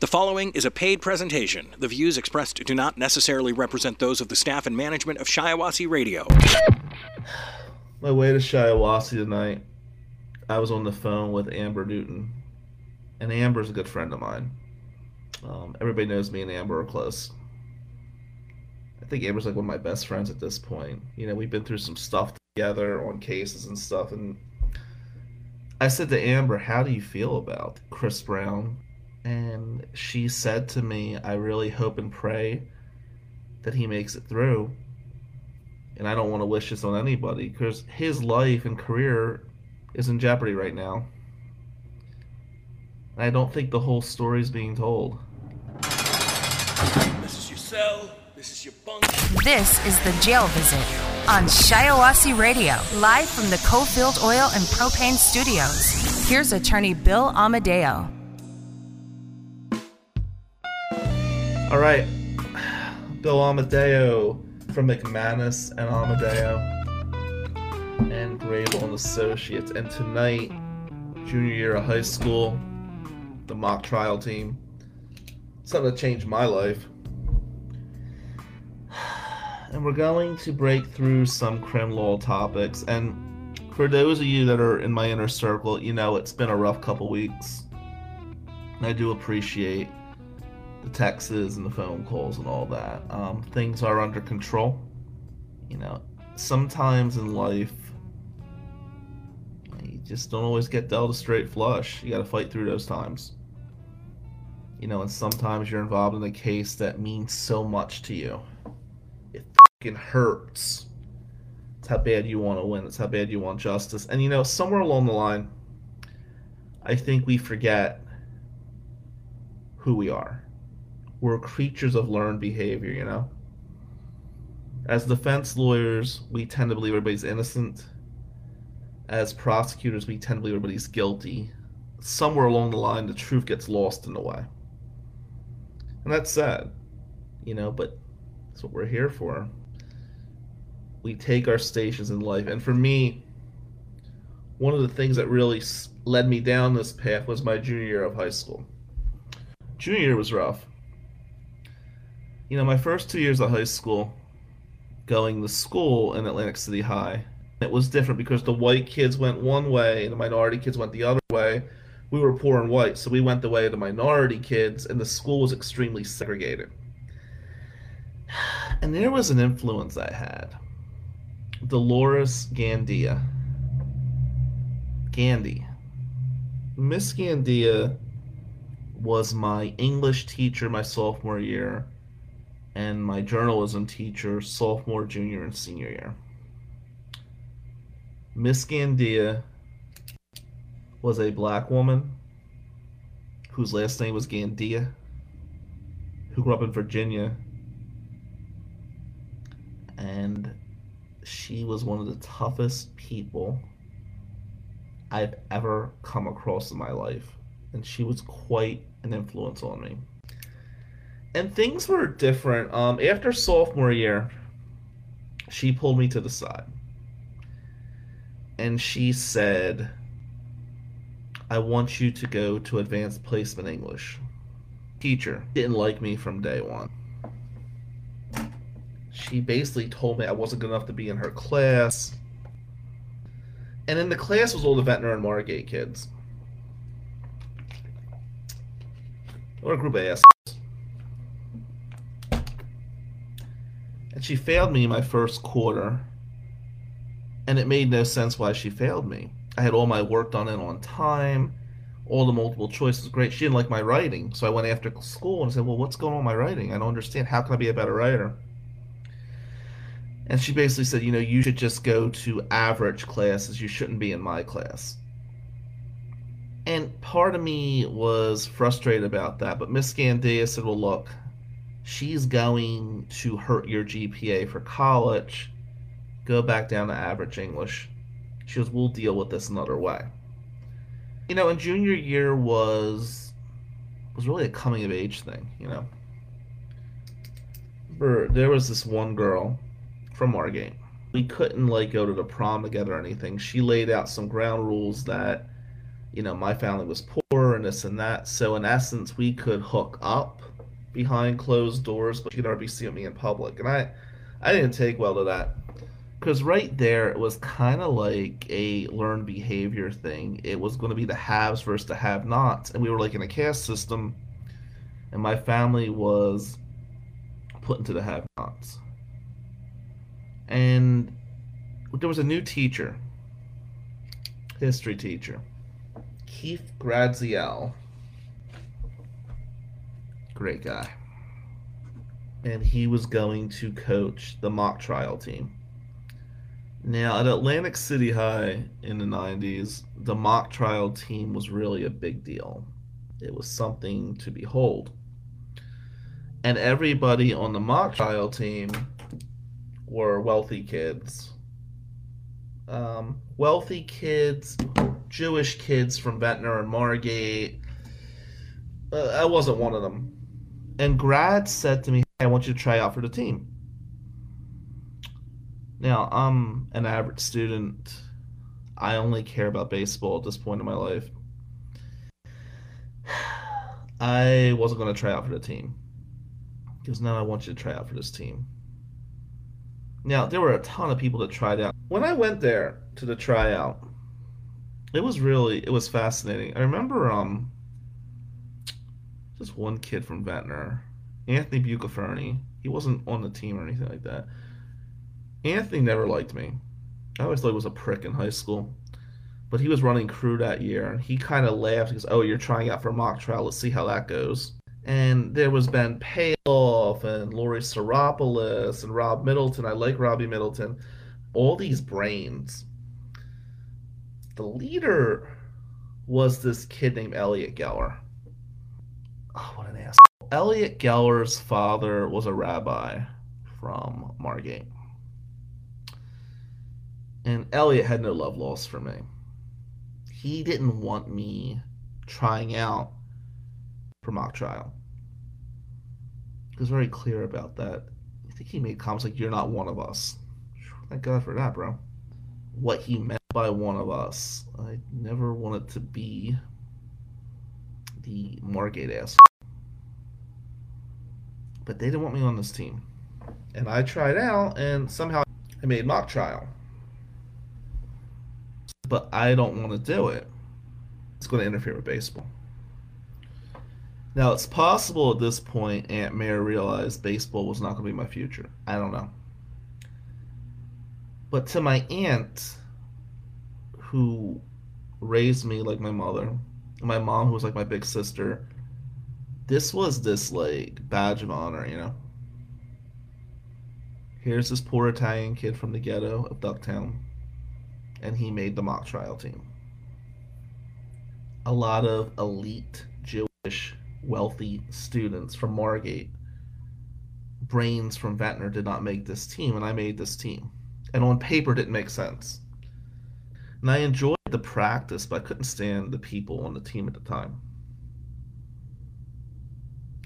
The following is a paid presentation. The views expressed do not necessarily represent those of the staff and management of Shiawassee Radio. My way to Shiawassee tonight, I was on the phone with Amber Newton. And Amber's a good friend of mine. Um, everybody knows me and Amber are close. I think Amber's like one of my best friends at this point. You know, we've been through some stuff together on cases and stuff. And I said to Amber, How do you feel about Chris Brown and she said to me, I really hope and pray that he makes it through. And I don't want to wish this on anybody because his life and career is in jeopardy right now. And I don't think the whole story is being told. This is your cell. This is your bunk. This is the jail visit on Shiawassee Radio, live from the Cofield Oil and Propane Studios. Here's attorney Bill Amadeo. All right, Bill Amadeo from McManus and Amadeo and Grable and Associates. And tonight, junior year of high school, the mock trial team. Something that changed my life. And we're going to break through some crim law topics. And for those of you that are in my inner circle, you know it's been a rough couple weeks. I do appreciate the texts and the phone calls and all that. Um, things are under control. You know, sometimes in life, you just don't always get dealt a straight flush. You got to fight through those times. You know, and sometimes you're involved in a case that means so much to you. It fucking hurts. It's how bad you want to win. It's how bad you want justice. And you know, somewhere along the line, I think we forget who we are we're creatures of learned behavior, you know? As defense lawyers, we tend to believe everybody's innocent. As prosecutors, we tend to believe everybody's guilty. Somewhere along the line, the truth gets lost in the way. And that's sad, you know, but that's what we're here for. We take our stations in life. And for me, one of the things that really led me down this path was my junior year of high school. Junior year was rough you know, my first two years of high school, going to school in Atlantic City High, it was different because the white kids went one way and the minority kids went the other way. We were poor and white, so we went the way of the minority kids, and the school was extremely segregated. And there was an influence I had. Dolores Gandia. Gandy. Miss Gandia was my English teacher my sophomore year and my journalism teacher sophomore, junior, and senior year. Miss Gandia was a black woman whose last name was Gandia, who grew up in Virginia, and she was one of the toughest people I've ever come across in my life, and she was quite an influence on me and things were different. Um, after sophomore year, she pulled me to the side, and she said, "I want you to go to advanced placement English." Teacher didn't like me from day one. She basically told me I wasn't good enough to be in her class. And in the class was all the Ventnor and Margate kids. What a group of ass. And she failed me in my first quarter. And it made no sense why she failed me. I had all my work done in on time, all the multiple choices great. She didn't like my writing. So I went after school and said, Well, what's going on with my writing? I don't understand. How can I be a better writer? And she basically said, You know, you should just go to average classes. You shouldn't be in my class. And part of me was frustrated about that. But Miss Gandia said, Well, look, she's going to hurt your GPA for college, go back down to average English. She goes, we'll deal with this another way. You know, and junior year was was really a coming of age thing, you know. There was this one girl from Margate. We couldn't like go to the prom together or anything. She laid out some ground rules that, you know, my family was poor and this and that. So in essence, we could hook up behind closed doors, but you could already see me in public. And I, I didn't take well to that because right there it was kind of like a learned behavior thing. It was going to be the haves versus the have-nots, and we were like in a caste system, and my family was put into the have-nots. And there was a new teacher, history teacher, Keith Graziel. Great guy. And he was going to coach the mock trial team. Now, at Atlantic City High in the 90s, the mock trial team was really a big deal. It was something to behold. And everybody on the mock trial team were wealthy kids. Um, wealthy kids, Jewish kids from Ventnor and Margate. Uh, I wasn't one of them. And Grad said to me, hey, I want you to try out for the team. Now, I'm an average student. I only care about baseball at this point in my life. I wasn't going to try out for the team. Because now I want you to try out for this team. Now, there were a ton of people that tried out. When I went there to the tryout, it was really it was fascinating. I remember um just one kid from Ventnor, Anthony Bucaferni. He wasn't on the team or anything like that. Anthony never liked me. I always thought he was a prick in high school. But he was running crew that year, and he kind of laughed. He goes, "Oh, you're trying out for mock trial. Let's see how that goes." And there was Ben Payoff and Lori Seropoulos and Rob Middleton. I like Robbie Middleton. All these brains. The leader was this kid named Elliot Geller. Oh, what an ass. Elliot Geller's father was a rabbi from Margate. And Elliot had no love lost for me. He didn't want me trying out for mock trial. He was very clear about that. I think he made comments like, You're not one of us. Thank God for that, bro. What he meant by one of us, I never wanted to be the Margate ass. But they didn't want me on this team. And I tried out, and somehow I made mock trial but I don't want to do it. It's going to interfere with baseball. Now, it's possible at this point Aunt Mary realized baseball was not going to be my future. I don't know. But to my aunt, who raised me like my mother, my mom, who was like my big sister, this was this like badge of honor, you know? Here's this poor Italian kid from the ghetto of Ducktown and he made the mock trial team. A lot of elite Jewish wealthy students from Margate, brains from Ventnor did not make this team, and I made this team. And on paper, didn't make sense. And I enjoyed the practice, but I couldn't stand the people on the team at the time.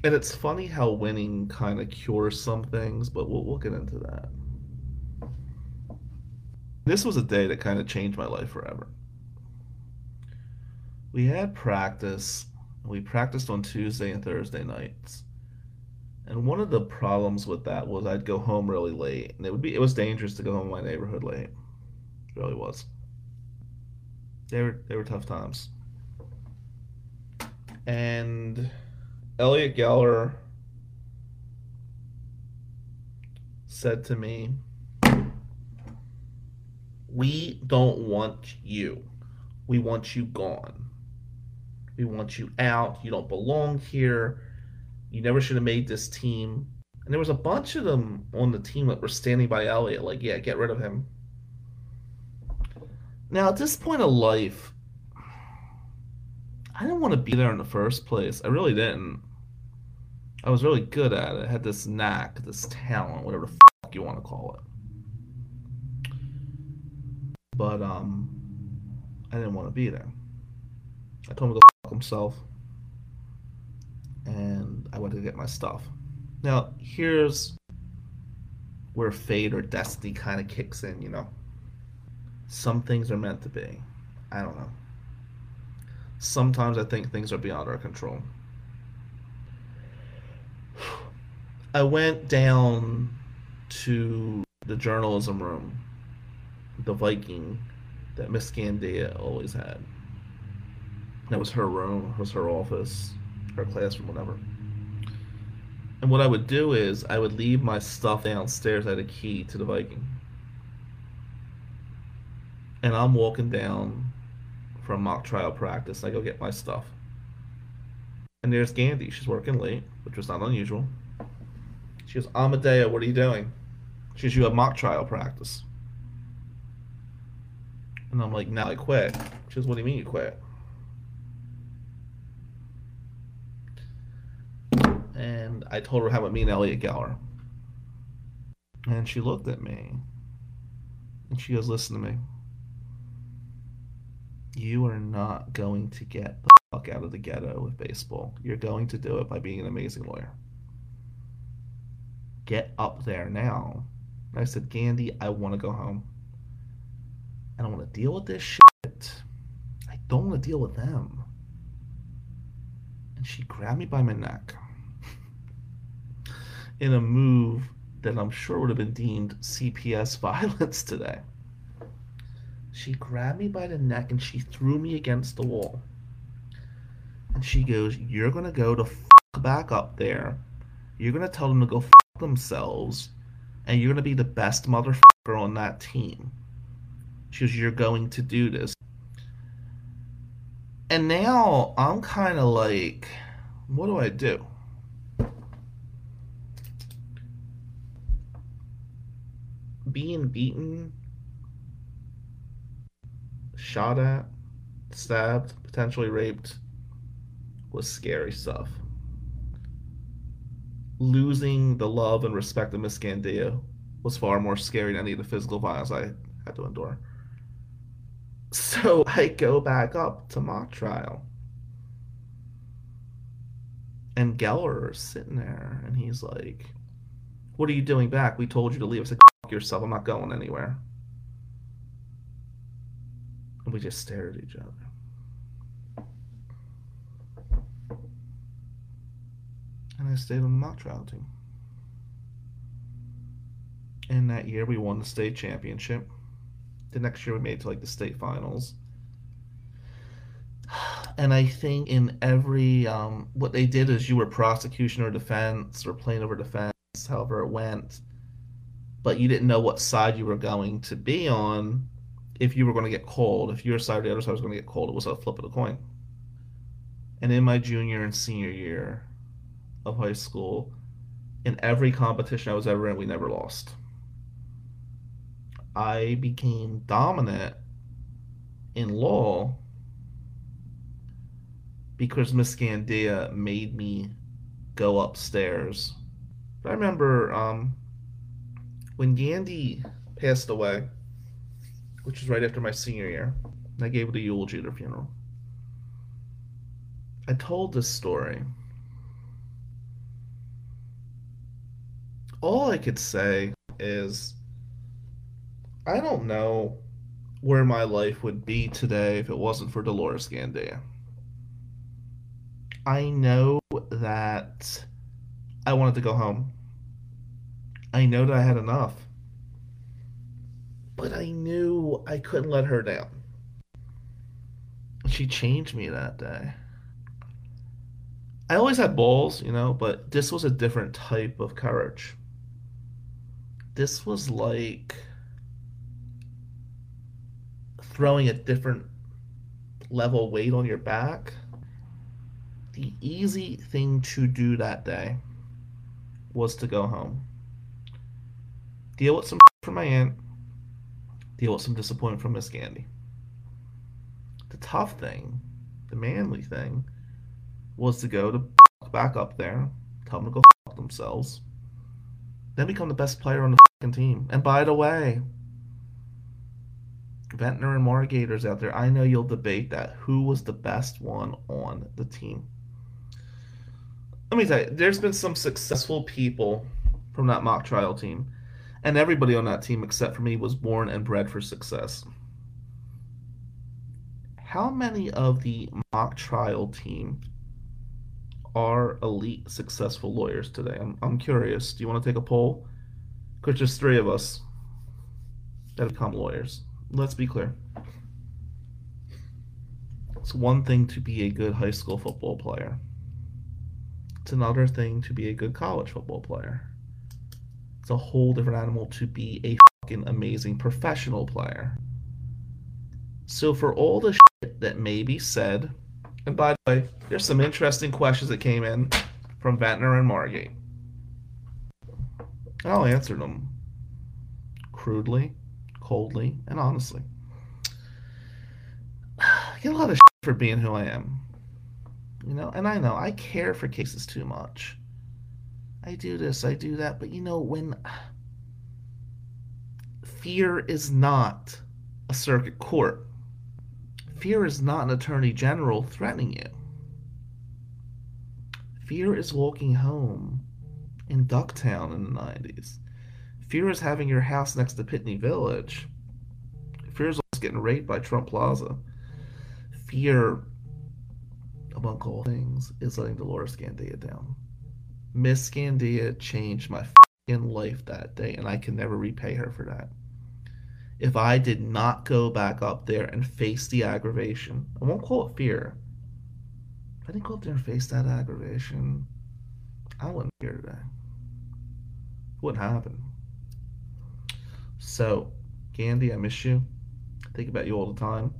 And it's funny how winning kind of cures some things, but we'll, we'll get into that. This was a day that kind of changed my life forever. We had practice. We practiced on Tuesday and Thursday nights. And one of the problems with that was I'd go home really late, and it would be it was dangerous to go home in my neighborhood late. It really was. They were they were tough times. And Elliot Geller said to me, we don't want you. We want you gone. We want you out. You don't belong here. You never should have made this team. And there was a bunch of them on the team that were standing by Elliot, like, yeah, get rid of him. Now, at this point of life, I didn't want to be there in the first place. I really didn't. I was really good at it. I had this knack, this talent, whatever the fuck you want to call it. But um, I didn't want to be there. I told him to fuck himself, and I went to get my stuff. Now here's where fate or destiny kind of kicks in. You know, some things are meant to be. I don't know. Sometimes I think things are beyond our control. I went down to the journalism room, the Viking that Miss Gandia always had. That was her room, was her office, her classroom, whatever. And what I would do is I would leave my stuff downstairs. I had a key to the Viking. And I'm walking down from mock trial practice. I go get my stuff. And there's Gandy. She's working late, which was not unusual. She goes, Amadeo, what are you doing? She goes, You have mock trial practice. And I'm like, Now I quit. She goes, What do you mean you quit? And I told her how about me and Elliot Geller. And she looked at me. And she goes, Listen to me. You are not going to get the fuck out of the ghetto with baseball. You're going to do it by being an amazing lawyer. Get up there now. And I said, Gandy, I want to go home. I don't want to deal with this shit. I don't want to deal with them. And she grabbed me by my neck in a move that I'm sure would have been deemed CPS violence today. She grabbed me by the neck and she threw me against the wall. She goes, You're going to go to f- back up there. You're going to tell them to go f- themselves. And you're going to be the best motherfucker on that team. She goes, You're going to do this. And now I'm kind of like, What do I do? Being beaten shot at, stabbed, potentially raped was scary stuff. Losing the love and respect of Miss Gandia was far more scary than any of the physical violence I had to endure. So I go back up to mock trial. And Geller is sitting there and he's like, What are you doing back? We told you to leave. I said, yourself. I'm not going anywhere. And we just stared at each other. And I stayed on the mock trial team. And that year we won the state championship. The next year we made it to like the state finals. And I think in every um, what they did is you were prosecution or defense or plaintiff or defense, however it went. But you didn't know what side you were going to be on if you were going to get called, if your side or the other side was going to get called, it was a flip of the coin. And in my junior and senior year of high school, in every competition I was ever in, we never lost. I became dominant in law because Miss Gandia made me go upstairs. I remember um, when Gandy passed away which was right after my senior year. I gave a eulogy at her funeral. I told this story. All I could say is I don't know where my life would be today if it wasn't for Dolores Gandia. I know that I wanted to go home. I know that I had enough but I knew I couldn't let her down. She changed me that day. I always had balls, you know, but this was a different type of courage. This was like throwing a different level weight on your back. The easy thing to do that day was to go home, deal with some from my aunt, deal with some disappointment from Miss Gandy. The tough thing, the manly thing, was to go to back up there, tell them to go themselves, then become the best player on the fucking team. And by the way, Ventnor and Margators out there, I know you'll debate that. Who was the best one on the team? Let me tell you, there's been some successful people from that mock trial team and everybody on that team except for me was born and bred for success. how many of the mock trial team are elite successful lawyers today? I'm, I'm curious. Do you want to take a poll? Because just three of us that have become lawyers. Let's be clear. It's one thing to be a good high school football player. It's another thing to be a good college football player. It's a whole different animal to be a fucking amazing professional player. So for all the shit that may be said, and by the way, there's some interesting questions that came in from Ventnor and Margate. I'll answer them crudely, coldly, and honestly. I get a lot of for being who I am. You know, and I know I care for cases too much. I do this, I do that, but you know, when fear is not a circuit court, fear is not an attorney general threatening you. Fear is walking home in Ducktown in the 90s. Fear is having your house next to Pitney Village. Fear is almost getting raped by Trump Plaza. Fear, among all things, is letting Dolores Gandia down. Miss Gandia changed my life that day, and I can never repay her for that. If I did not go back up there and face the aggravation, I won't call it fear. If I didn't go up there and face that aggravation, I wouldn't be here today. It wouldn't happen. So, Gandy, I miss you. I think about you all the time.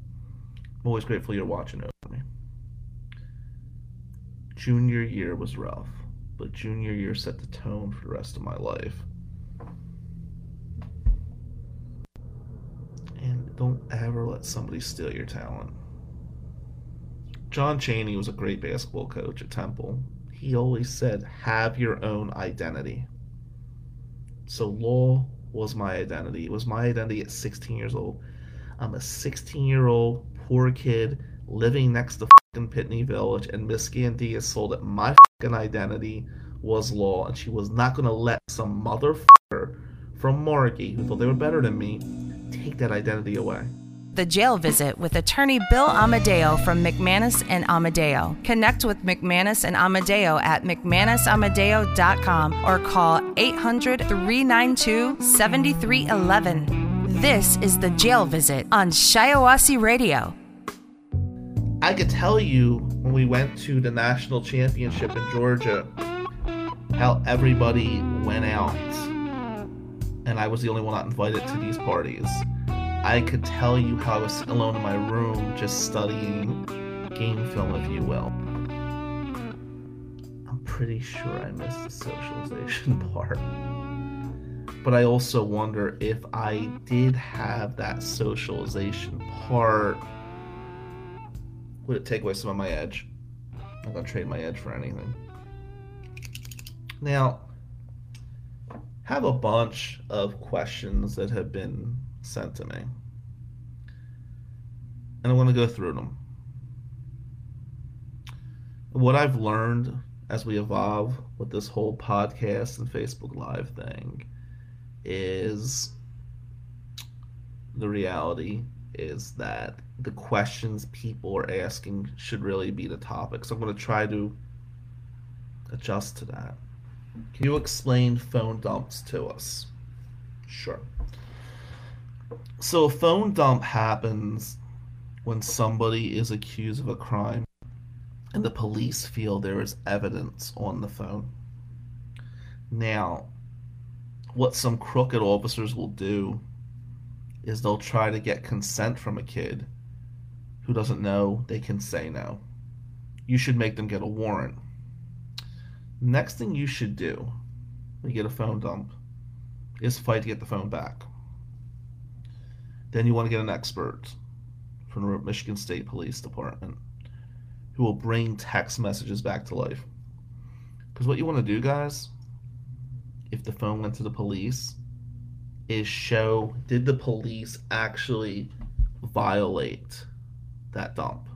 I'm always grateful you're watching over me. Junior year was rough, but junior year set the tone for the rest of my life. And don't ever let somebody steal your talent. John Chaney was a great basketball coach at Temple. He always said, have your own identity. So law was my identity. It was my identity at 16 years old. I'm a 16 year old poor kid living next to fucking Pitney Village, and Miss Gandia sold that my fucking identity was law, and she was not going to let some motherfucker from Margate who thought they were better than me take that identity away. The Jail Visit with attorney Bill Amadeo from McManus and Amadeo. Connect with McManus and Amadeo at McManusAmadeo.com or call 800 392 7311. This is The Jail Visit on Shiawassee Radio. I could tell you when we went to the national championship in Georgia how everybody went out and I was the only one not invited to these parties. I could tell you how I was alone in my room just studying game film, if you will. I'm pretty sure I missed the socialization part. But I also wonder if I did have that socialization part, would it take away some of my edge? I'm not gonna trade my edge for anything. Now, have a bunch of questions that have been sent to me. And I want to go through them. What I've learned as we evolve with this whole podcast and Facebook Live thing is the reality is that the questions people are asking should really be the topic. So I'm going to try to adjust to that. Can you explain phone dumps to us? Sure. So a phone dump happens when somebody is accused of a crime and the police feel there is evidence on the phone. Now, what some crooked officers will do is they'll try to get consent from a kid who doesn't know they can say no. You should make them get a warrant. Next thing you should do when you get a phone dump is fight to get the phone back. Then you want to get an expert from the Michigan State Police Department who will bring text messages back to life. Because what you want to do, guys, if the phone went to the police, is show did the police actually violate that dump?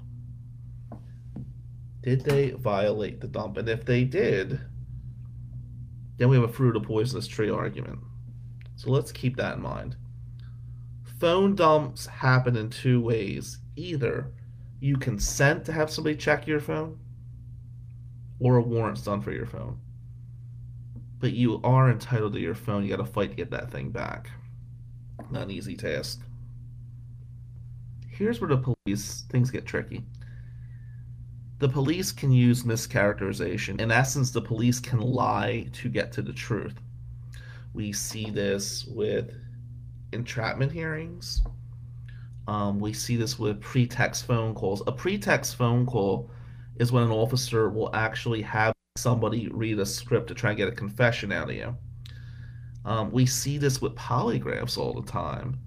Did they violate the dump? And if they did, then we have a fruit of poisonous tree argument. So let's keep that in mind phone dumps happen in two ways. Either you consent to have somebody check your phone or a warrant's done for your phone. But you are entitled to your phone. You got to fight to get that thing back. Not an easy task. Here's where the police things get tricky. The police can use mischaracterization. In essence, the police can lie to get to the truth. We see this with entrapment hearings. Um, we see this with pretext phone calls. A pretext phone call is when an officer will actually have somebody read a script to try and get a confession out of you. Um, we see this with polygraphs all the time.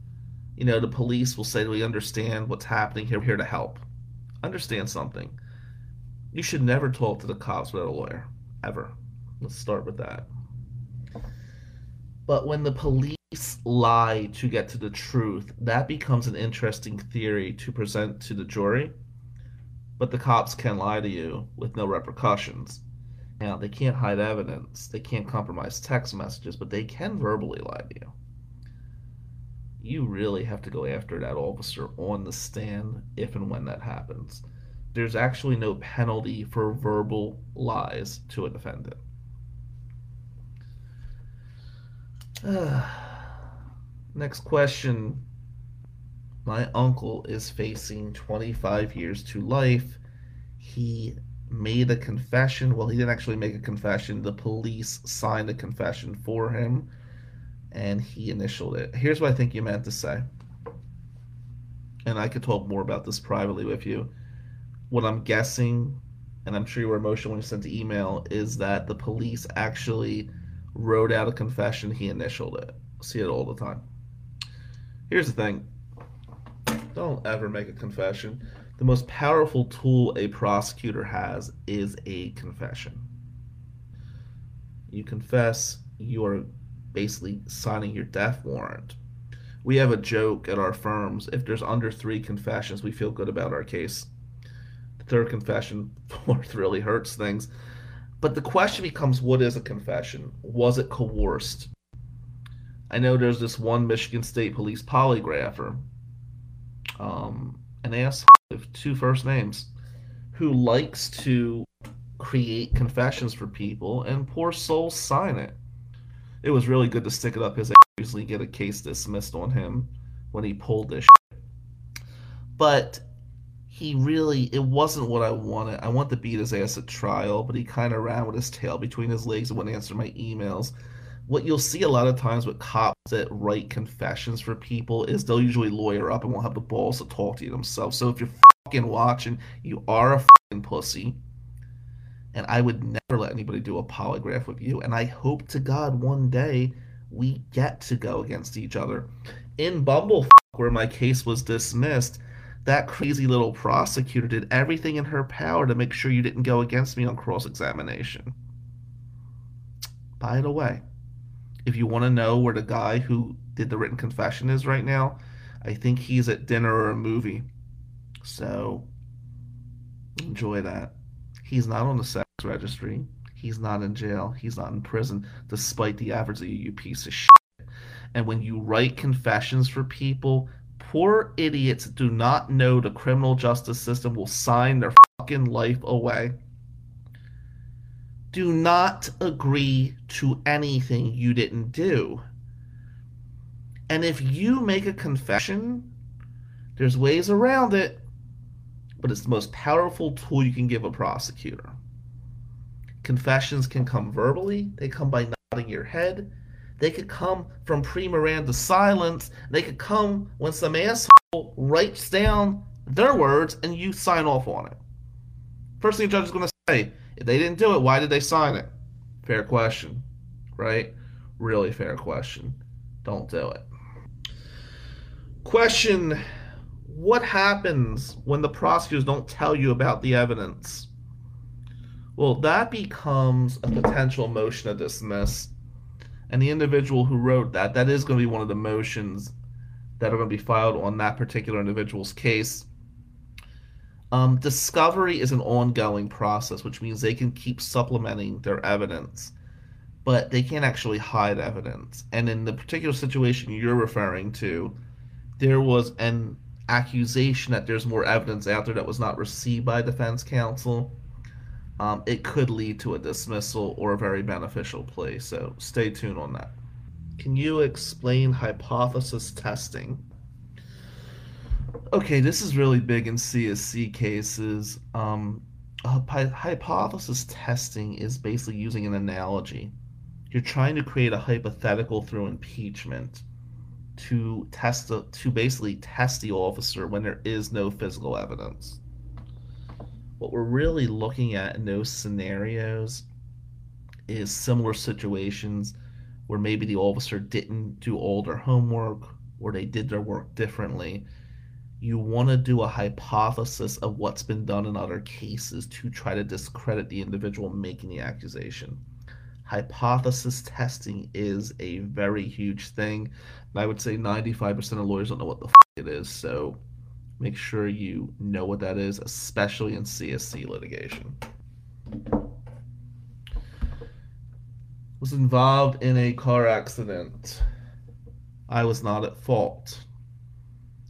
You know, the police will say, We understand what's happening here, we're here to help. Understand something. You should never talk to the cops without a lawyer, ever. Let's start with that. But when the police lie to get to the truth, that becomes an interesting theory to present to the jury. But the cops can lie to you with no repercussions. Now, they can't hide evidence, they can't compromise text messages, but they can verbally lie to you. You really have to go after that officer on the stand if and when that happens. There's actually no penalty for verbal lies to a defendant. Next question. My uncle is facing 25 years to life. He made a confession. Well, he didn't actually make a confession. The police signed a confession for him and he initialed it. Here's what I think you meant to say. And I could talk more about this privately with you. What I'm guessing, and I'm sure you were emotional when you sent the email, is that the police actually wrote out a confession, he initialed it. See it all the time. Here's the thing don't ever make a confession. The most powerful tool a prosecutor has is a confession. You confess, you're basically signing your death warrant. We have a joke at our firms if there's under three confessions, we feel good about our case. The third confession, fourth, really hurts things. But the question becomes what is a confession? Was it coerced? I know there's this one Michigan State Police polygrapher, um, an ass with two first names, who likes to create confessions for people, and poor souls sign it. It was really good to stick it up his ass, usually get a case dismissed on him when he pulled this. Shit. But he really, it wasn't what I wanted. I want to beat his ass at trial, but he kind of ran with his tail between his legs and wouldn't answer my emails what you'll see a lot of times with cops that write confessions for people is they'll usually lawyer up and won't have the balls to talk to you themselves. So if you're fucking watching, you are a fucking pussy. And I would never let anybody do a polygraph with you. And I hope to God one day we get to go against each other. In Bumblefuck, where my case was dismissed, that crazy little prosecutor did everything in her power to make sure you didn't go against me on cross examination. By the way, if you want to know where the guy who did the written confession is right now, I think he's at dinner or a movie. So enjoy that. He's not on the sex registry. He's not in jail. He's not in prison, despite the average of you, you piece of shit. And when you write confessions for people, poor idiots do not know the criminal justice system will sign their fucking life away do not agree to anything you didn't do. And if you make a confession, there's ways around it, but it's the most powerful tool you can give a prosecutor. Confessions can come verbally, they come by nodding your head, they could come from pre Miranda silence, they could come when some asshole writes down their words and you sign off on it. First thing the judge is going to say, if they didn't do it, why did they sign it? Fair question, right? Really fair question. Don't do it. Question What happens when the prosecutors don't tell you about the evidence? Well, that becomes a potential motion to dismiss. And the individual who wrote that, that is going to be one of the motions that are going to be filed on that particular individual's case. Um, discovery is an ongoing process, which means they can keep supplementing their evidence, but they can't actually hide evidence. And in the particular situation you're referring to, there was an accusation that there's more evidence out there that was not received by defense counsel, um, it could lead to a dismissal or a very beneficial plea. So stay tuned on that. Can you explain hypothesis testing? Okay, this is really big in CSC cases. Um, hypothesis testing is basically using an analogy. You're trying to create a hypothetical through impeachment to test to basically test the officer when there is no physical evidence. What we're really looking at in those scenarios is similar situations where maybe the officer didn't do all their homework or they did their work differently. You want to do a hypothesis of what's been done in other cases to try to discredit the individual making the accusation hypothesis testing is a very huge thing. And I would say 95% of lawyers don't know what the f- it is. So make sure you know what that is, especially in CSC litigation. Was involved in a car accident. I was not at fault.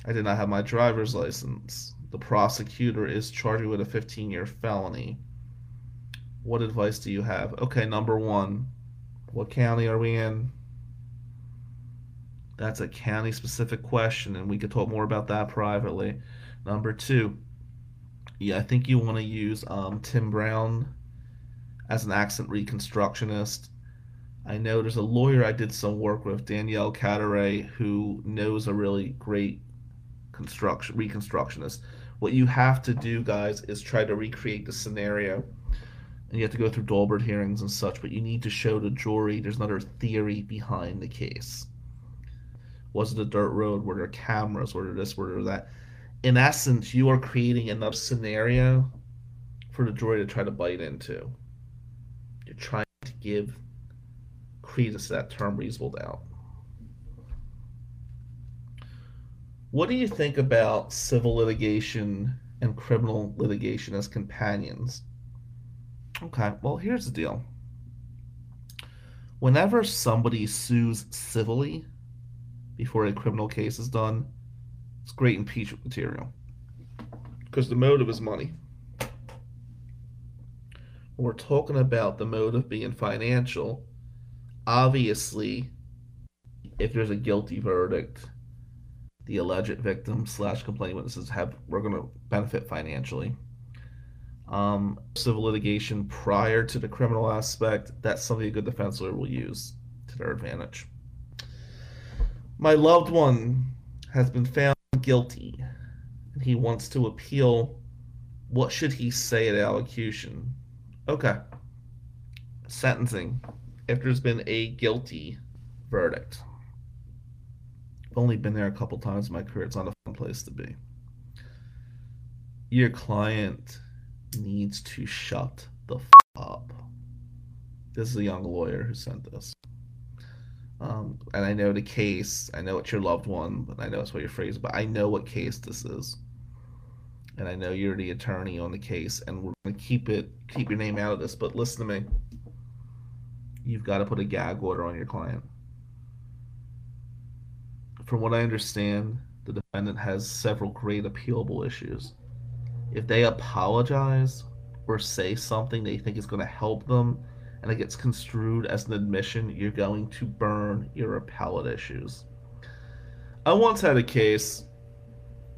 I did not have my driver's license. The prosecutor is charged with a 15 year felony. What advice do you have? Okay, number one, what county are we in? That's a county specific question, and we could talk more about that privately. Number two, yeah, I think you want to use um, Tim Brown as an accident reconstructionist. I know there's a lawyer I did some work with, Danielle Cataray, who knows a really great construction reconstructionist. What you have to do, guys, is try to recreate the scenario and you have to go through Daubert hearings and such, but you need to show the jury there's another theory behind the case. Was it a dirt road? Were there cameras? Were there this? Were there that? In essence, you are creating enough scenario for the jury to try to bite into. You're trying to give credence to that term reasonable doubt. What do you think about civil litigation and criminal litigation as companions? Okay, well, here's the deal. Whenever somebody sues civilly before a criminal case is done, it's great impeachment material because the motive is money. When we're talking about the motive being financial, obviously, if there's a guilty verdict, the alleged victim slash complaint witnesses have we're going to benefit financially um, civil litigation prior to the criminal aspect, that's something a good defense lawyer will use to their advantage. My loved one has been found guilty and he wants to appeal. What should he say at allocution? Okay. Sentencing. If there's been a guilty verdict. I've only been there a couple times in my career. It's not a fun place to be. Your client needs to shut the f- up. This is a young lawyer who sent this. Um, and I know the case. I know it's your loved one, but I know it's what your phrase. But I know what case this is, and I know you're the attorney on the case, and we're gonna keep it, keep your name out of this. But listen to me. You've got to put a gag order on your client. From what I understand, the defendant has several great appealable issues if they apologize or say something they think is going to help them and it gets construed as an admission, you're going to burn your appellate issues. I once had a case.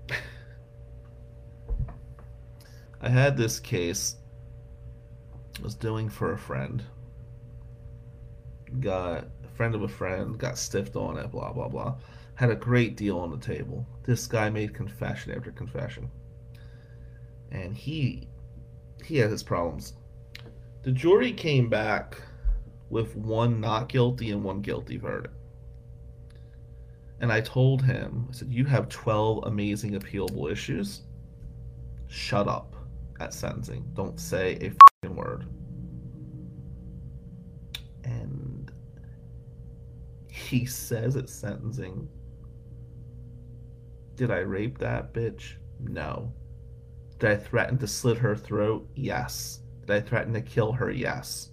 I had this case. I was doing for a friend. Got a friend of a friend, got stiffed on it, blah, blah, blah. Had a great deal on the table. This guy made confession after confession and he he had his problems. The jury came back with one not guilty and one guilty verdict. And I told him, I said, You have 12 amazing appealable issues. Shut up at sentencing. Don't say a word. And he says at sentencing, Did I rape that bitch? No. Did I threaten to slit her throat? Yes. Did I threaten to kill her? Yes.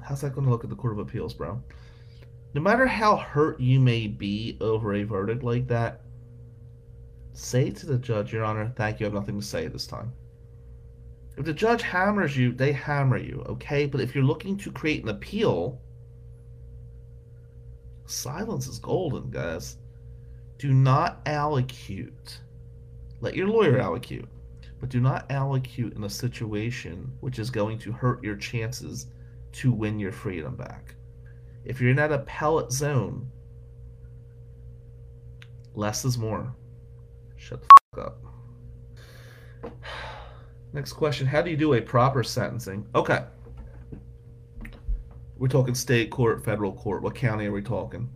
How's that going to look at the Court of Appeals, bro? no matter how hurt you may be over a verdict like that, say to the judge, Your Honor, thank you, I have nothing to say this time. If the judge hammers you, they hammer you, okay? But if you're looking to create an appeal, silence is golden, guys. Do not allocute. Let your lawyer allocute, but do not allocute in a situation which is going to hurt your chances to win your freedom back. If you're in that appellate zone, less is more. Shut the fuck up. Next question How do you do a proper sentencing? Okay. We're talking state court, federal court. What county are we talking?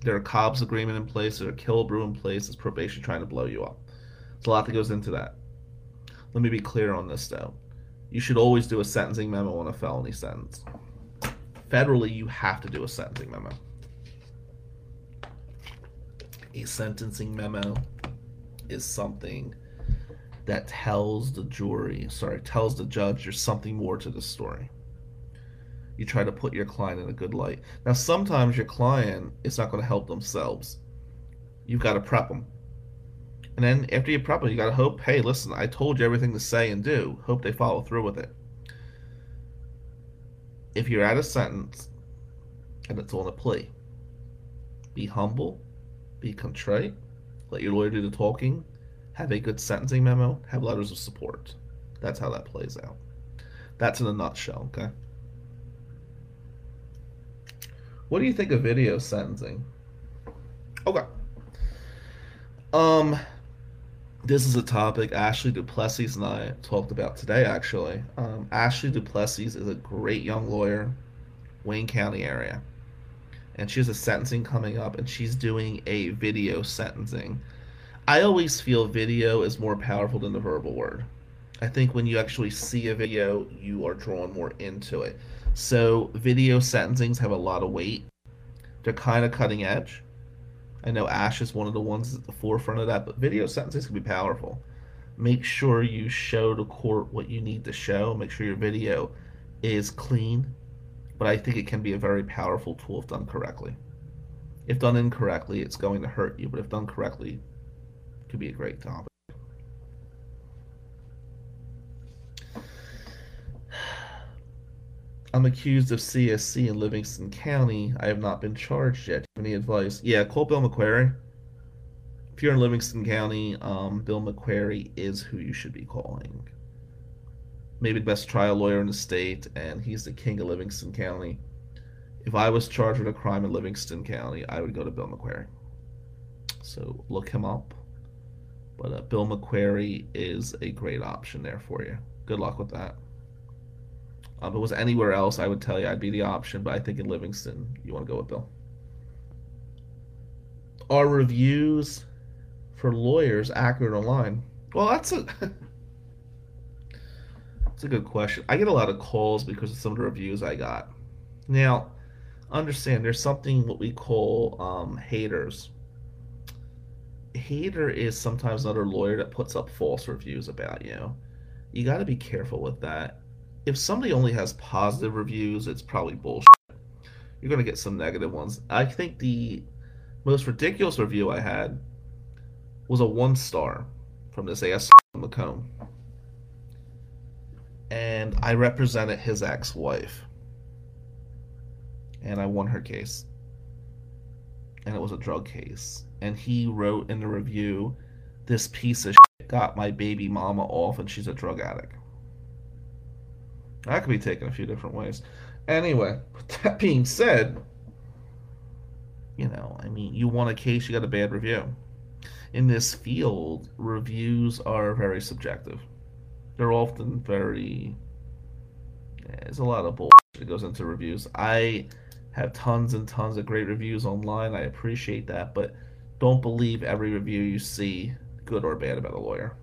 There are Cobbs agreement in place, there are Killebrew in place, is probation trying to blow you up. There's a lot that goes into that. Let me be clear on this though. You should always do a sentencing memo on a felony sentence. Federally, you have to do a sentencing memo. A sentencing memo is something that tells the jury, sorry, tells the judge there's something more to the story. You try to put your client in a good light. Now, sometimes your client is not going to help themselves. You've got to prep them. And then after you prep them, you got to hope, hey, listen, I told you everything to say and do. Hope they follow through with it. If you're at a sentence and it's on a plea, be humble, be contrite, let your lawyer do the talking, have a good sentencing memo, have letters of support. That's how that plays out. That's in a nutshell, okay? What do you think of video sentencing? Okay. Um, this is a topic Ashley Duplessis and I talked about today, actually. Um, Ashley Duplessis is a great young lawyer, Wayne County area. And she has a sentencing coming up, and she's doing a video sentencing. I always feel video is more powerful than the verbal word. I think when you actually see a video, you are drawn more into it. So, video sentencings have a lot of weight. They're kind of cutting edge. I know Ash is one of the ones at the forefront of that, but video sentences can be powerful. Make sure you show the court what you need to show. Make sure your video is clean. But I think it can be a very powerful tool if done correctly. If done incorrectly, it's going to hurt you, but if done correctly, it could be a great topic. I'm accused of CSC in Livingston County. I have not been charged yet. Any advice? Yeah, call Bill McQuarrie. If you're in Livingston County, um, Bill McQuarrie is who you should be calling. Maybe the best trial lawyer in the state, and he's the king of Livingston County. If I was charged with a crime in Livingston County, I would go to Bill McQuarrie. So look him up. But uh, Bill McQuarrie is a great option there for you. Good luck with that. Um, if it was anywhere else, I would tell you I'd be the option, but I think in Livingston, you want to go with Bill. Are reviews for lawyers accurate online? Well, that's a that's a good question. I get a lot of calls because of some of the reviews I got. Now, understand there's something what we call um, haters. Hater is sometimes another lawyer that puts up false reviews about you. You got to be careful with that if somebody only has positive reviews, it's probably bullshit. You're going to get some negative ones. I think the most ridiculous review I had was a one star from this ass McComb. And I represented his ex wife. And I won her case. And it was a drug case. And he wrote in the review, This piece of shit got my baby mama off and she's a drug addict. That could be taken a few different ways. Anyway, with that being said, you know, I mean, you won a case, you got a bad review. In this field, reviews are very subjective. They're often very. There's a lot of bullshit that goes into reviews. I have tons and tons of great reviews online. I appreciate that, but don't believe every review you see, good or bad, about a lawyer.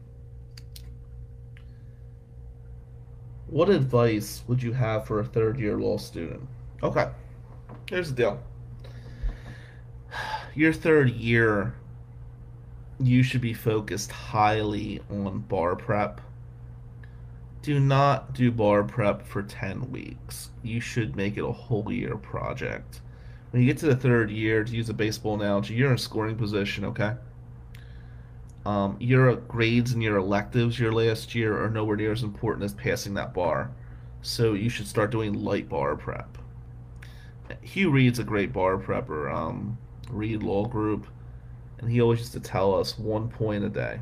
What advice would you have for a third year law student? Okay, here's the deal. Your third year, you should be focused highly on bar prep. Do not do bar prep for 10 weeks. You should make it a whole year project when you get to the third year, to use a baseball analogy, you're in scoring position, okay? Um, your grades and your electives your last year are nowhere near as important as passing that bar. So you should start doing light bar prep. Hugh Reed's a great bar prepper, um, Reed Law Group, and he always used to tell us one point a day.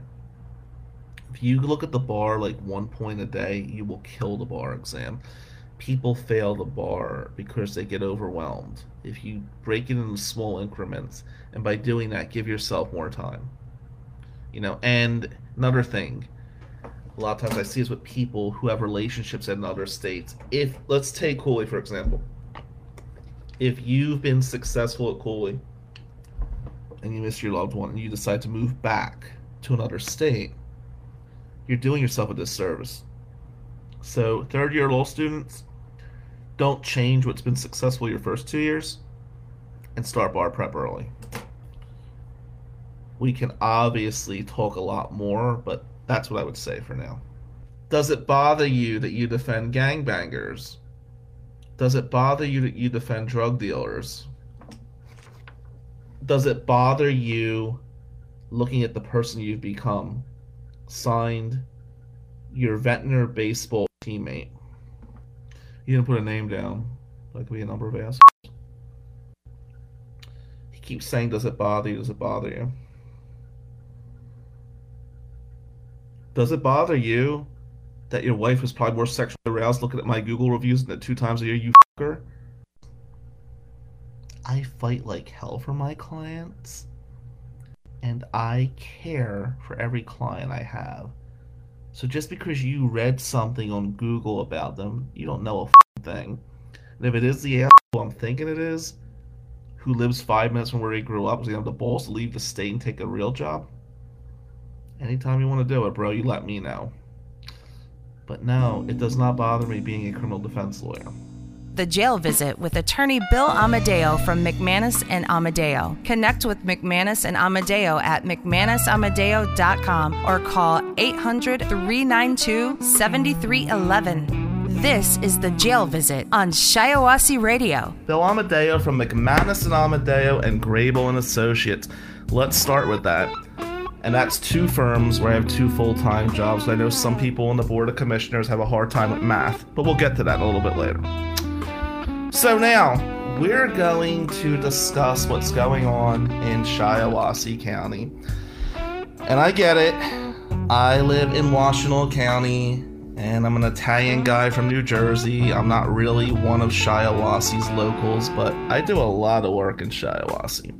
If you look at the bar like one point a day, you will kill the bar exam. People fail the bar because they get overwhelmed. If you break it into small increments, and by doing that, give yourself more time. You know, and another thing, a lot of times I see is with people who have relationships in other states. If let's take Cooley for example. If you've been successful at Cooley and you miss your loved one and you decide to move back to another state, you're doing yourself a disservice. So, third year law students, don't change what's been successful your first two years and start bar prep early. We can obviously talk a lot more, but that's what I would say for now. Does it bother you that you defend gangbangers? Does it bother you that you defend drug dealers? Does it bother you looking at the person you've become? Signed, your Ventnor baseball teammate. You didn't put a name down. That could be a number of assholes. He keeps saying, Does it bother you? Does it bother you? Does it bother you that your wife is probably more sexually aroused looking at my Google reviews than two times a year, you fucker? I fight like hell for my clients, and I care for every client I have. So just because you read something on Google about them, you don't know a thing. And if it is the asshole I'm thinking it is, who lives five minutes from where he grew up, because he have the balls to leave the state and take a real job, anytime you want to do it, bro, you let me know. But no, it does not bother me being a criminal defense lawyer. The Jail Visit with attorney Bill Amadeo from McManus and Amadeo. Connect with McManus and Amadeo at McManusAmadeo.com or call 800 392 7311. This is The Jail Visit on Shiawassee Radio. Bill Amadeo from McManus and Amadeo and Grabel and Associates. Let's start with that. And that's two firms where I have two full-time jobs. I know some people on the board of commissioners have a hard time with math, but we'll get to that a little bit later. So now we're going to discuss what's going on in Shiawassee County. And I get it. I live in Washtenaw County and I'm an Italian guy from New Jersey. I'm not really one of Shiawassee's locals, but I do a lot of work in Shiawassee.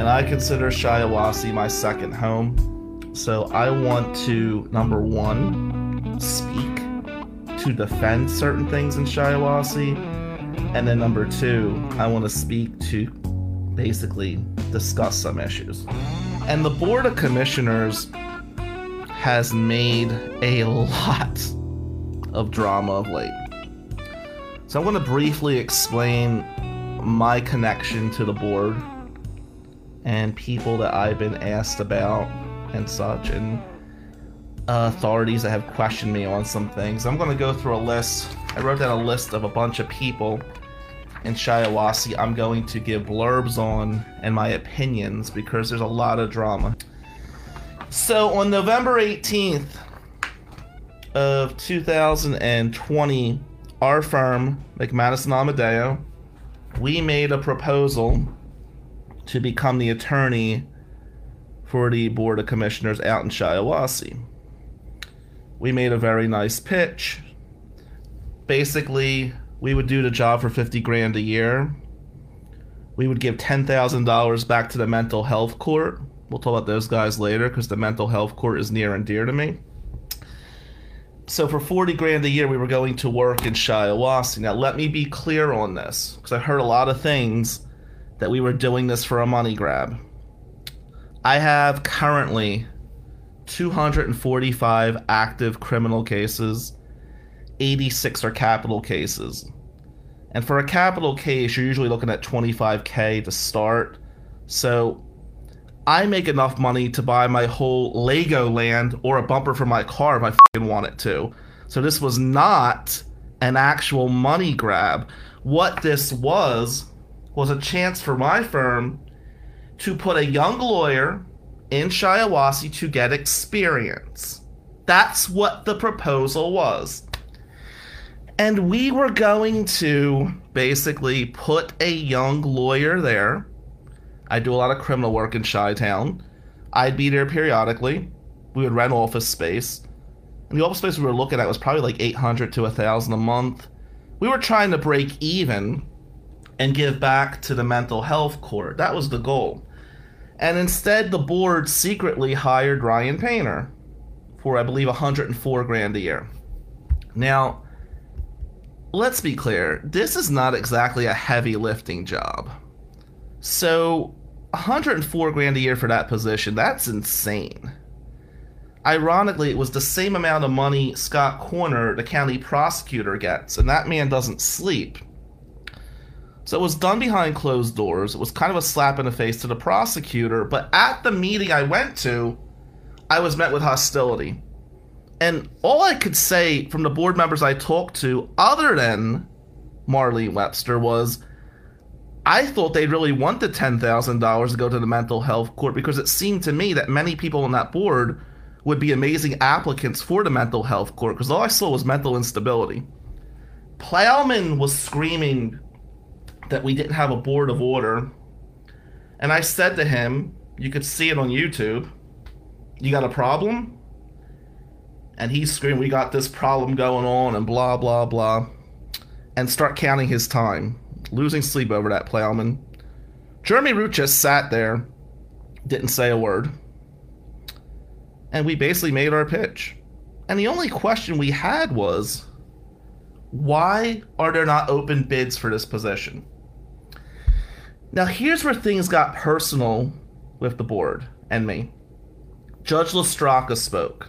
And I consider Shiawassee my second home. So I want to, number one, speak to defend certain things in Shiawassee and then number two, I want to speak to basically discuss some issues. And the Board of Commissioners has made a lot of drama of late. So I'm going to briefly explain my connection to the board and people that I've been asked about and such, and uh, authorities that have questioned me on some things. I'm going to go through a list. I wrote down a list of a bunch of people in Shiawassee I'm going to give blurbs on and my opinions because there's a lot of drama. So on November 18th of 2020, our firm, McManus and Amadeo, we made a proposal to become the attorney for the Board of Commissioners out in Shiawassee. We made a very nice pitch. Basically, we would do the job for 50 grand a year. We would give $10,000 back to the mental health court. We'll talk about those guys later because the mental health court is near and dear to me. So for 40 grand a year, we were going to work in Shiawassee. Now, let me be clear on this because I heard a lot of things that we were doing this for a money grab. I have currently 245 active criminal cases 86 are capital cases. And for a capital case, you're usually looking at 25k to start. So I make enough money to buy my whole Legoland or a bumper for my car if I want it to. So this was not an actual money grab. What this was was a chance for my firm to put a young lawyer in Shiawassee to get experience. That's what the proposal was. And we were going to basically put a young lawyer there. I do a lot of criminal work in Chi Town. I'd be there periodically. We would rent office space. And the office space we were looking at was probably like 800 to 1000 a month. We were trying to break even and give back to the mental health court. That was the goal. And instead, the board secretly hired Ryan Painter for, I believe, 104 grand a year. Now, let's be clear this is not exactly a heavy lifting job. So, 104 grand a year for that position, that's insane. Ironically, it was the same amount of money Scott Koerner, the county prosecutor, gets, and that man doesn't sleep. So it was done behind closed doors. It was kind of a slap in the face to the prosecutor, but at the meeting I went to, I was met with hostility. And all I could say from the board members I talked to, other than Marlene Webster, was I thought they'd really want the $10,000 to go to the mental health court because it seemed to me that many people on that board would be amazing applicants for the mental health court because all I saw was mental instability. Plowman was screaming that we didn't have a board of order. And I said to him, you could see it on YouTube, you got a problem? And he screamed, we got this problem going on, and blah, blah, blah. And start counting his time, losing sleep over that plowman. Jeremy Root just sat there, didn't say a word. And we basically made our pitch. And the only question we had was why are there not open bids for this position? Now, here's where things got personal with the board and me. Judge Lostracco spoke.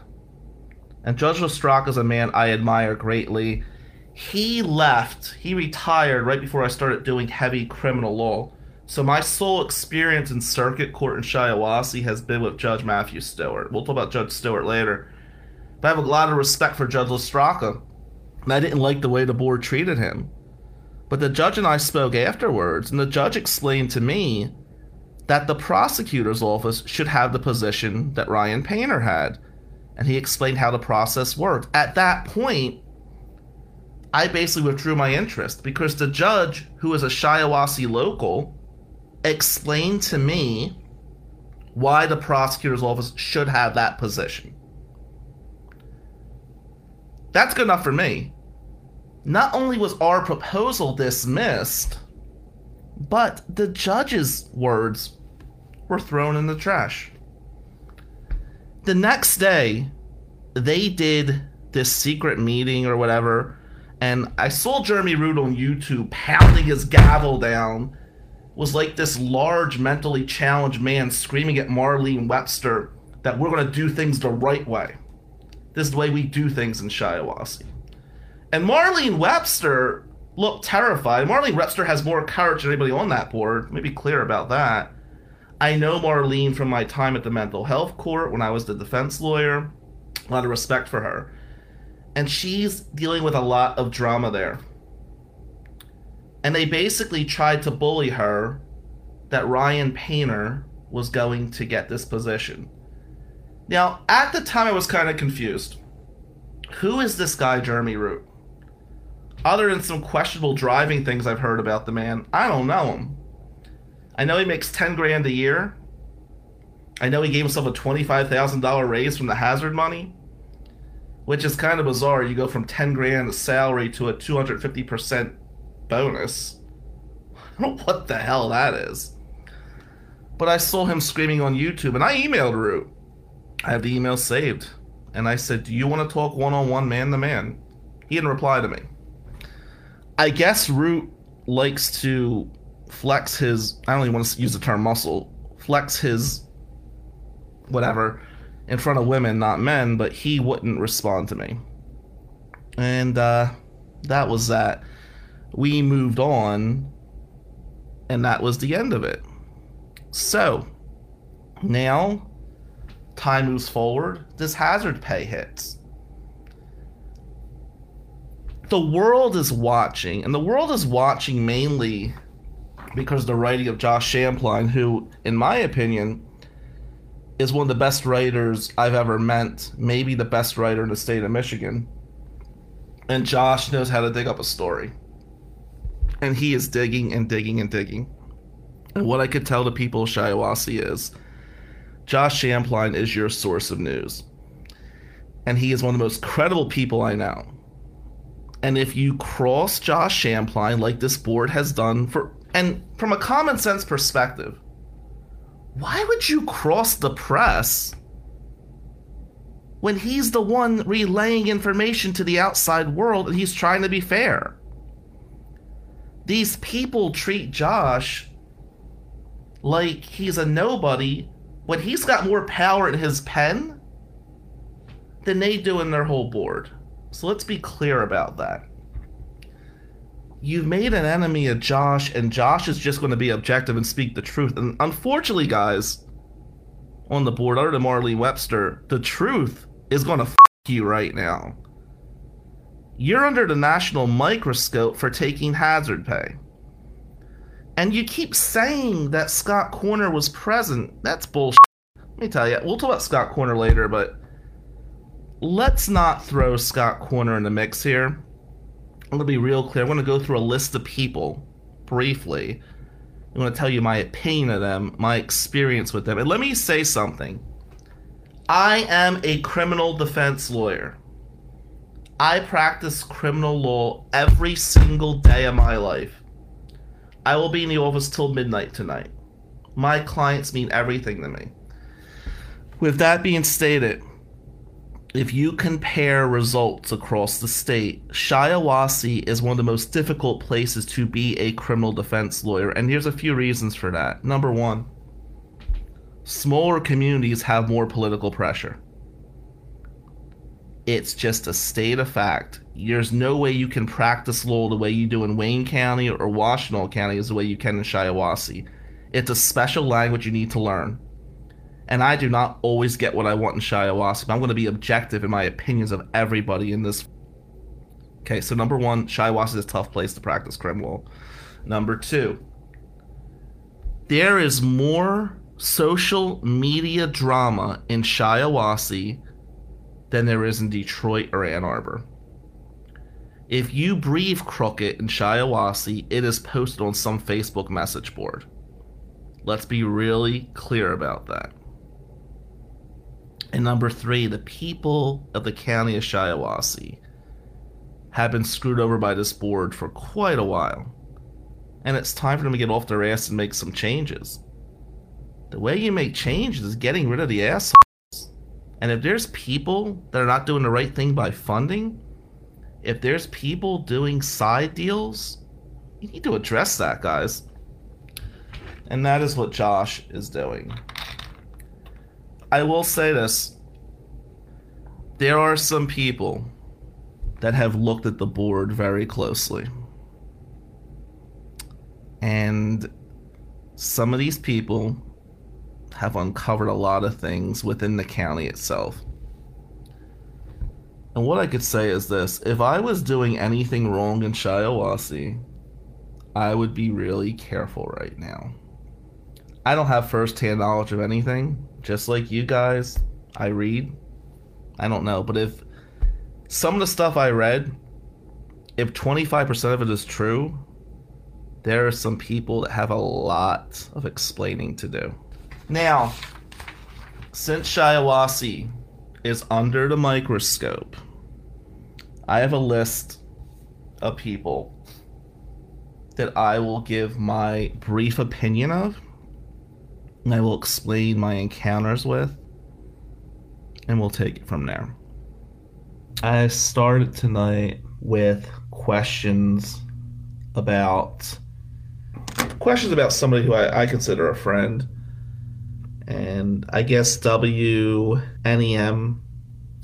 And Judge Lostracco is a man I admire greatly. He left, he retired right before I started doing heavy criminal law. So my sole experience in circuit court in Shiawassee has been with Judge Matthew Stewart. We'll talk about Judge Stewart later. But I have a lot of respect for Judge Lostracco. And I didn't like the way the board treated him. But the judge and I spoke afterwards, and the judge explained to me that the prosecutor's office should have the position that Ryan Painter had. And he explained how the process worked. At that point, I basically withdrew my interest because the judge, who is a Shiawassee local, explained to me why the prosecutor's office should have that position. That's good enough for me. Not only was our proposal dismissed, but the judge's words were thrown in the trash. The next day, they did this secret meeting or whatever, and I saw Jeremy Root on YouTube pounding his gavel down. Was like this large, mentally challenged man screaming at Marlene Webster that we're going to do things the right way. This is the way we do things in Shiawassee. And Marlene Webster looked terrified. Marlene Webster has more courage than anybody on that board. Let me be clear about that. I know Marlene from my time at the mental health court when I was the defense lawyer. A lot of respect for her. And she's dealing with a lot of drama there. And they basically tried to bully her that Ryan Painter was going to get this position. Now, at the time, I was kind of confused. Who is this guy, Jeremy Root? Other than some questionable driving things I've heard about the man, I don't know him. I know he makes 10 grand a year. I know he gave himself a $25,000 raise from the hazard money, which is kind of bizarre. You go from 10 grand salary to a 250% bonus. I don't know what the hell that is. But I saw him screaming on YouTube and I emailed Root. I have the email saved. And I said, Do you want to talk one on one, man to man? He didn't reply to me. I guess Root likes to flex his I don't even want to use the term muscle, flex his whatever in front of women, not men, but he wouldn't respond to me. And uh, that was that. We moved on, and that was the end of it. So, now, time moves forward. This hazard pay hits the world is watching, and the world is watching mainly because the writing of Josh Champlin, who, in my opinion, is one of the best writers I've ever met, maybe the best writer in the state of Michigan. And Josh knows how to dig up a story. And he is digging and digging and digging. And what I could tell the people of Shiawassee is Josh Champlin is your source of news. And he is one of the most credible people I know. And if you cross Josh Champlin like this board has done for and from a common sense perspective, why would you cross the press when he's the one relaying information to the outside world and he's trying to be fair? These people treat Josh like he's a nobody when he's got more power in his pen than they do in their whole board. So let's be clear about that you've made an enemy of Josh, and Josh is just going to be objective and speak the truth. And unfortunately, guys, on the board, other than Marlene Webster, the truth is going to f you right now. You're under the national microscope for taking hazard pay. And you keep saying that Scott Koerner was present. That's bullshit. Let me tell you, we'll talk about Scott Koerner later, but let's not throw Scott Koerner in the mix here I'm to be real clear. I'm to go through a list of people briefly. I'm to tell you my opinion of them, my experience with them. And let me say something. I am a criminal defense lawyer. I practice criminal law every single day of my life. I will be in the office till midnight tonight. My clients mean everything to me. With that being stated, if you compare results across the state, Shiawassee is one of the most difficult places to be a criminal defense lawyer, and here's a few reasons for that. Number one, smaller communities have more political pressure. It's just a state of fact. There's no way you can practice law the way you do in Wayne County or Washtenaw County as the way you can in Shiawassee. It's a special language you need to learn and I do not always get what I want in Shiawassee. I'm going to be objective in my opinions of everybody in this. Okay, so number one, Shiawassee is a tough place to practice criminal. Number two, there is more social media drama in Shiawassee than there is in Detroit or Ann Arbor. If you breathe crooked in Shiawassee, it is posted on some Facebook message board. Let's be really clear about that. And number three, the people of the county of Shiawassee have been screwed over by this board for quite a while. And it's time for them to get off their ass and make some changes. The way you make changes is getting rid of the assholes. And if there's people that are not doing the right thing by funding, if there's people doing side deals, you need to address that, guys. And that is what Josh is doing. I will say this. There are some people that have looked at the board very closely. And some of these people have uncovered a lot of things within the county itself. And what I could say is this if I was doing anything wrong in Shiawassee, I would be really careful right now. I don't have first hand knowledge of anything, just like you guys, I read. I don't know, but if some of the stuff I read, if 25% of it is true, there are some people that have a lot of explaining to do. Now, since Shiawassee is under the microscope, I have a list of people that I will give my brief opinion of I will explain my encounters with, and we'll take it from there. I started tonight with questions about questions about somebody who I, I consider a friend. And I guess WNEM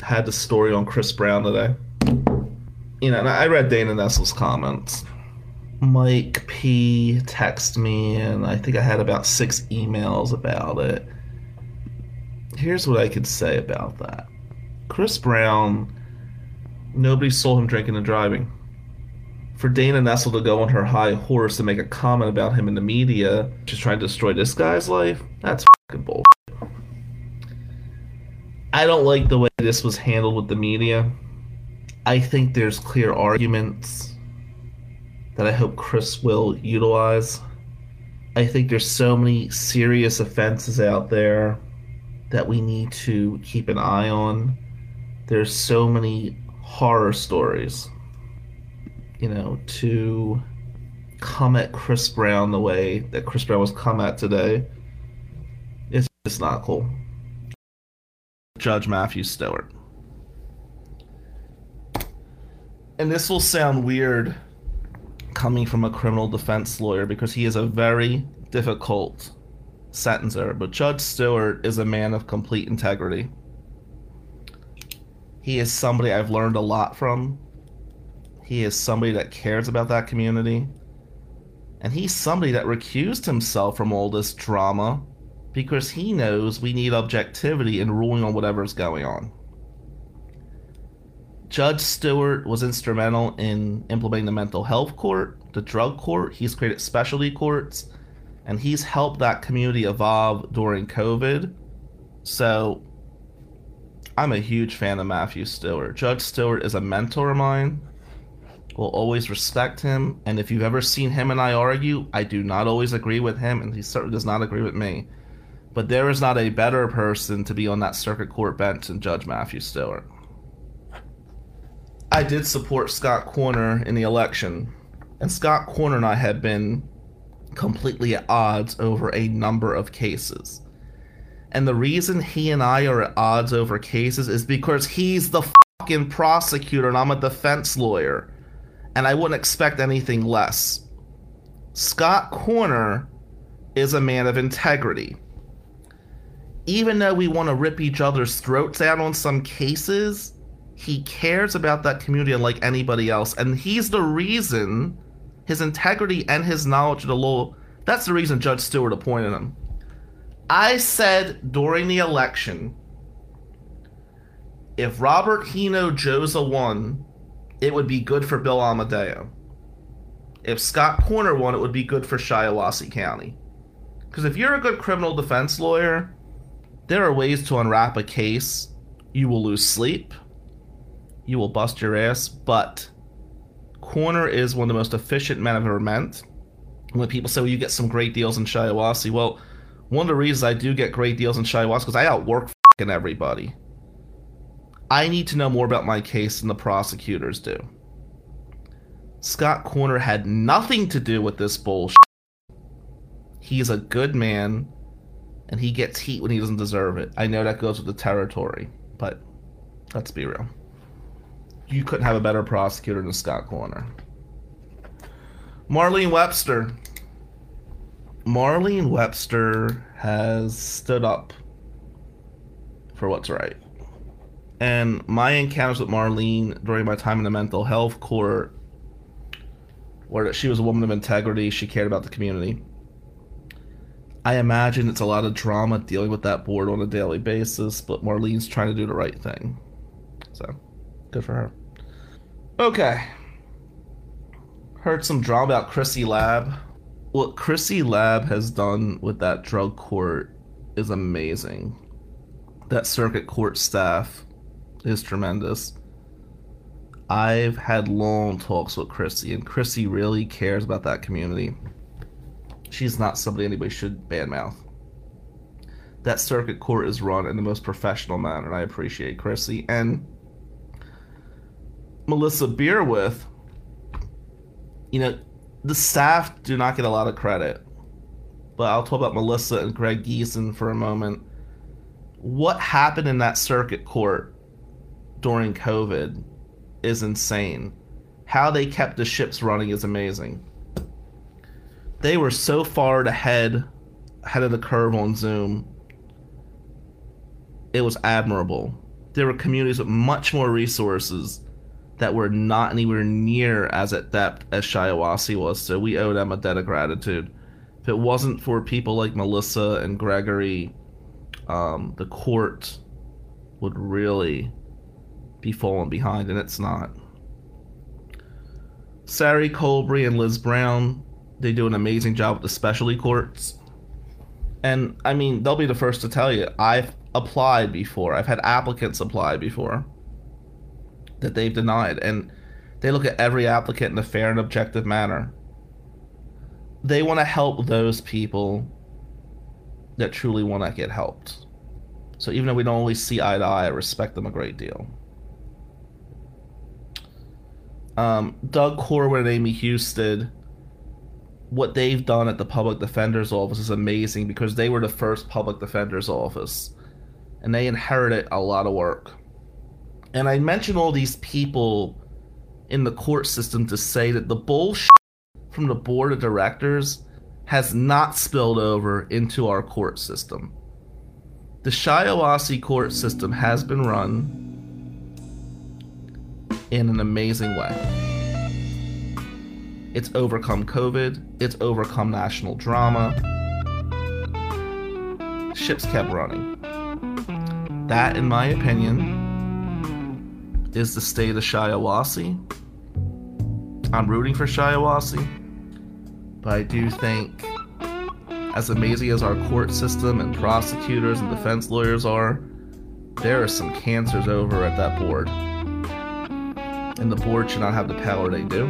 had the story on Chris Brown today. You know, and I read Dana Nessel's comments. Mike P texted me, and I think I had about six emails about it. Here's what I could say about that Chris Brown, nobody saw him drinking and driving. For Dana Nessel to go on her high horse and make a comment about him in the media, just trying to destroy this guy's life, that's fucking bullshit. I don't like the way this was handled with the media. I think there's clear arguments that I hope Chris will utilize. I think there's so many serious offenses out there that we need to keep an eye on. There's so many horror stories. You know, to come at Chris Brown the way that Chris Brown was come at today, it's just not cool. Judge Matthew Stewart. And this will sound weird coming from a criminal defense lawyer because he is a very difficult sentencer, but Judge Stewart is a man of complete integrity. He is somebody I've learned a lot from. He is somebody that cares about that community. And he's somebody that recused himself from all this drama because he knows we need objectivity in ruling on whatever's going on. Judge Stewart was instrumental in implementing the mental health court, the drug court. He's created specialty courts, and he's helped that community evolve during COVID. So, I'm a huge fan of Matthew Stewart. Judge Stewart is a mentor of mine. Will always respect him, and if you've ever seen him and I argue, I do not always agree with him, and he certainly does not agree with me. But there is not a better person to be on that circuit court bench than Judge Matthew Stewart. I did support Scott Koerner in the election, and Scott Koerner and I have been completely at odds over a number of cases. And the reason he and I are at odds over cases is because he's the fucking prosecutor and I'm a defense lawyer. And I wouldn't expect anything less. Scott Koerner is a man of integrity even though we want to rip each other's throats out on some cases, he cares about that community unlike anybody else. And he's the reason his integrity and his knowledge of the law, that's the reason Judge Stewart appointed him. I said during the election, if Robert Hinojosa won, it would be good for Bill Amadeo. If Scott Koerner won, it would be good for Shiawassee County. Because if you're a good criminal defense lawyer, there are ways to unwrap a case. You will lose sleep. You will bust your ass, but Koerner is one of the most efficient men I've ever met. When people say, well, you get some great deals in Shiawassee, well, one of the reasons I do get great deals in Shiawassee because I outwork fucking everybody. I need to know more about my case than the prosecutors do. Scott Koerner had nothing to do with this bullshit. He's a good man and he gets heat when he doesn't deserve it. I know that goes with the territory, but let's be real. You couldn't have a better prosecutor than Scott Koerner. Marlene Webster. Marlene Webster has stood up for what's right. And my encounters with Marlene during my time in the mental health court, where she was a woman of integrity, she cared about the community I imagine it's a lot of drama dealing with that board on a daily basis, but Marlene's trying to do the right thing. So, good for her. Okay. Heard some drama about Chrissy Lab. What Chrissy Lab has done with that drug court is amazing. That circuit court staff is tremendous. I've had long talks with Chrissy, and Chrissy really cares about that community she's not somebody anybody should badmouth. That circuit court is run in the most professional manner, and I appreciate Chrissy. And Melissa Beer with, you know, the staff do not get a lot of credit. But I'll talk about Melissa and Greg Geeson for a moment. What happened in that circuit court during COVID is insane. How they kept the ships running is amazing they were so far ahead ahead of the curve on Zoom. It was admirable. There were communities with much more resources that were not anywhere near as adept as Shiawassee was, so we owe them a debt of gratitude. If it wasn't for people like Melissa and Gregory, um, the court would really be falling behind, and it's not. Sari Colbury and Liz Brown, they do an amazing job with the specialty courts. And I mean, they'll be the first to tell you, I've applied before. I've had applicants apply before that they've denied. And they look at every applicant in a fair and objective manner. They want to help those people that truly want to get helped. So even though we don't always see eye to eye, I respect them a great deal. Um, Doug Corwin and Amy Husted, what they've done at the public defender's office is amazing because they were the first public defender's office and they inherited a lot of work. And I mention all these people in the court system to say that the bullshit from the board of directors has not spilled over into our court system. The Shiawassee court system has been run in an amazing way. It's overcome COVID, it's overcome national drama. Ships kept running. That, in my opinion, is the state of Shiawassee. I'm rooting for Shiawassee, but I do think, as amazing as our court system and prosecutors and defense lawyers are, there are some cancers over at that board. And the board should not have the power they do.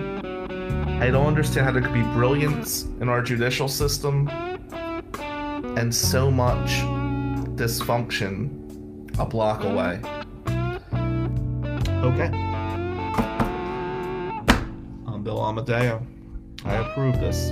I don't understand how there could be brilliance in our judicial system and so much dysfunction a block away. Okay. I'm Bill Amadeo. I approve this.